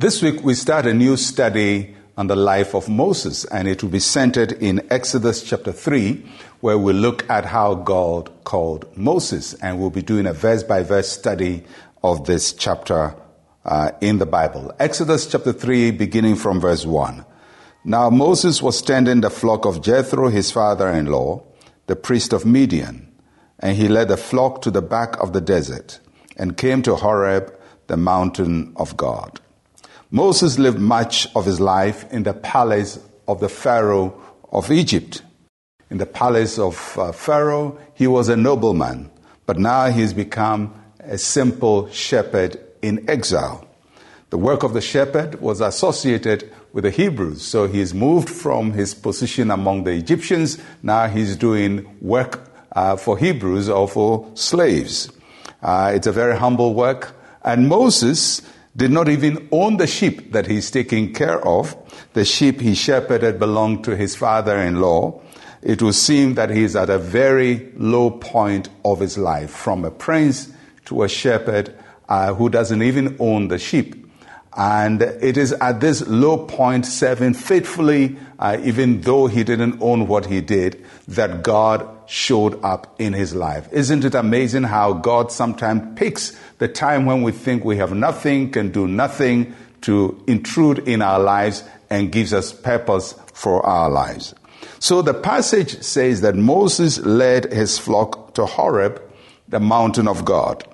This week we start a new study on the life of Moses, and it will be centered in Exodus chapter 3, where we look at how God called Moses, and we'll be doing a verse by verse study of this chapter uh, in the Bible. Exodus chapter 3, beginning from verse 1. Now Moses was tending the flock of Jethro, his father in law, the priest of Midian, and he led the flock to the back of the desert and came to Horeb, the mountain of God. Moses lived much of his life in the palace of the Pharaoh of Egypt. In the palace of uh, Pharaoh, he was a nobleman, but now he's become a simple shepherd in exile. The work of the shepherd was associated with the Hebrews, so he's moved from his position among the Egyptians. Now he's doing work uh, for Hebrews or for slaves. Uh, it's a very humble work. And Moses did not even own the sheep that he's taking care of. The sheep he shepherded belonged to his father in law. It would seem that he's at a very low point of his life, from a prince to a shepherd uh, who doesn't even own the sheep. And it is at this low point, serving faithfully, uh, even though he didn't own what he did, that God showed up in his life. Isn't it amazing how God sometimes picks the time when we think we have nothing, can do nothing, to intrude in our lives and gives us purpose for our lives? So the passage says that Moses led his flock to Horeb, the mountain of God.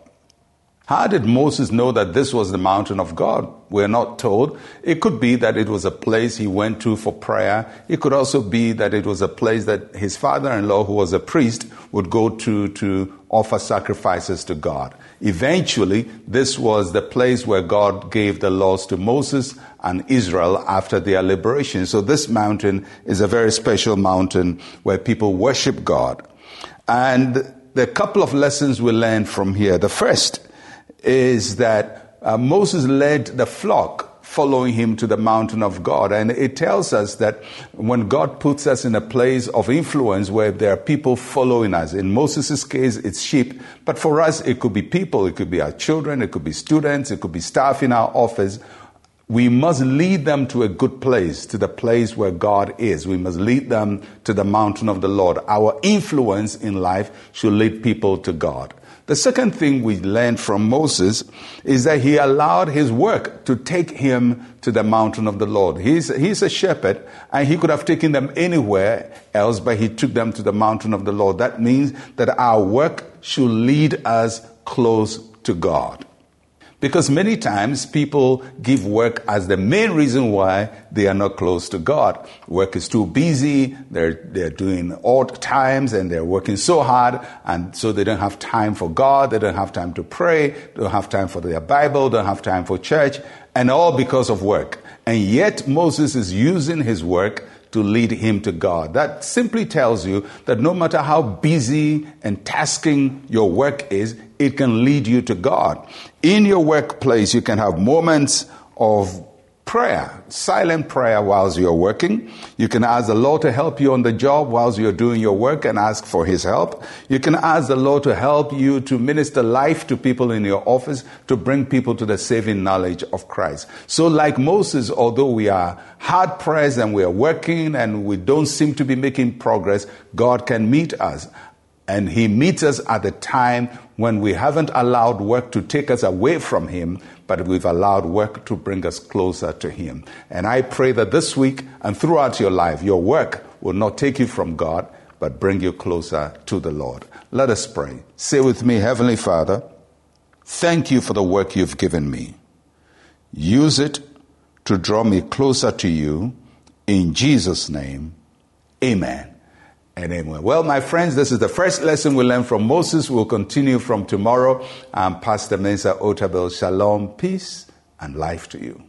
How did Moses know that this was the mountain of God? We're not told. It could be that it was a place he went to for prayer. It could also be that it was a place that his father in law, who was a priest, would go to to offer sacrifices to God. Eventually, this was the place where God gave the laws to Moses and Israel after their liberation. So this mountain is a very special mountain where people worship God. And there are a couple of lessons we learn from here. The first is that uh, Moses led the flock following him to the mountain of God. And it tells us that when God puts us in a place of influence where there are people following us, in Moses' case, it's sheep, but for us, it could be people, it could be our children, it could be students, it could be staff in our office. We must lead them to a good place, to the place where God is. We must lead them to the mountain of the Lord. Our influence in life should lead people to God. The second thing we learned from Moses is that he allowed his work to take him to the mountain of the Lord. He's, he's a shepherd and he could have taken them anywhere else, but he took them to the mountain of the Lord. That means that our work should lead us close to God. Because many times people give work as the main reason why they are not close to God. Work is too busy, they're, they're doing odd times and they're working so hard and so they don't have time for God, they don't have time to pray, they don't have time for their Bible, don't have time for church, and all because of work. And yet Moses is using his work to lead him to God. That simply tells you that no matter how busy and tasking your work is, it can lead you to God. In your workplace, you can have moments of prayer, silent prayer whilst you're working. You can ask the Lord to help you on the job whilst you're doing your work and ask for His help. You can ask the Lord to help you to minister life to people in your office to bring people to the saving knowledge of Christ. So like Moses, although we are hard pressed and we are working and we don't seem to be making progress, God can meet us. And He meets us at the time when we haven't allowed work to take us away from Him, but we've allowed work to bring us closer to Him. And I pray that this week and throughout your life, your work will not take you from God, but bring you closer to the Lord. Let us pray. Say with me, Heavenly Father, thank you for the work you've given me. Use it to draw me closer to you. In Jesus' name, amen and. Well, my friends, this is the first lesson we learned from Moses. We'll continue from tomorrow. I'm Pastor Mensa Otabil. Shalom, peace, and life to you.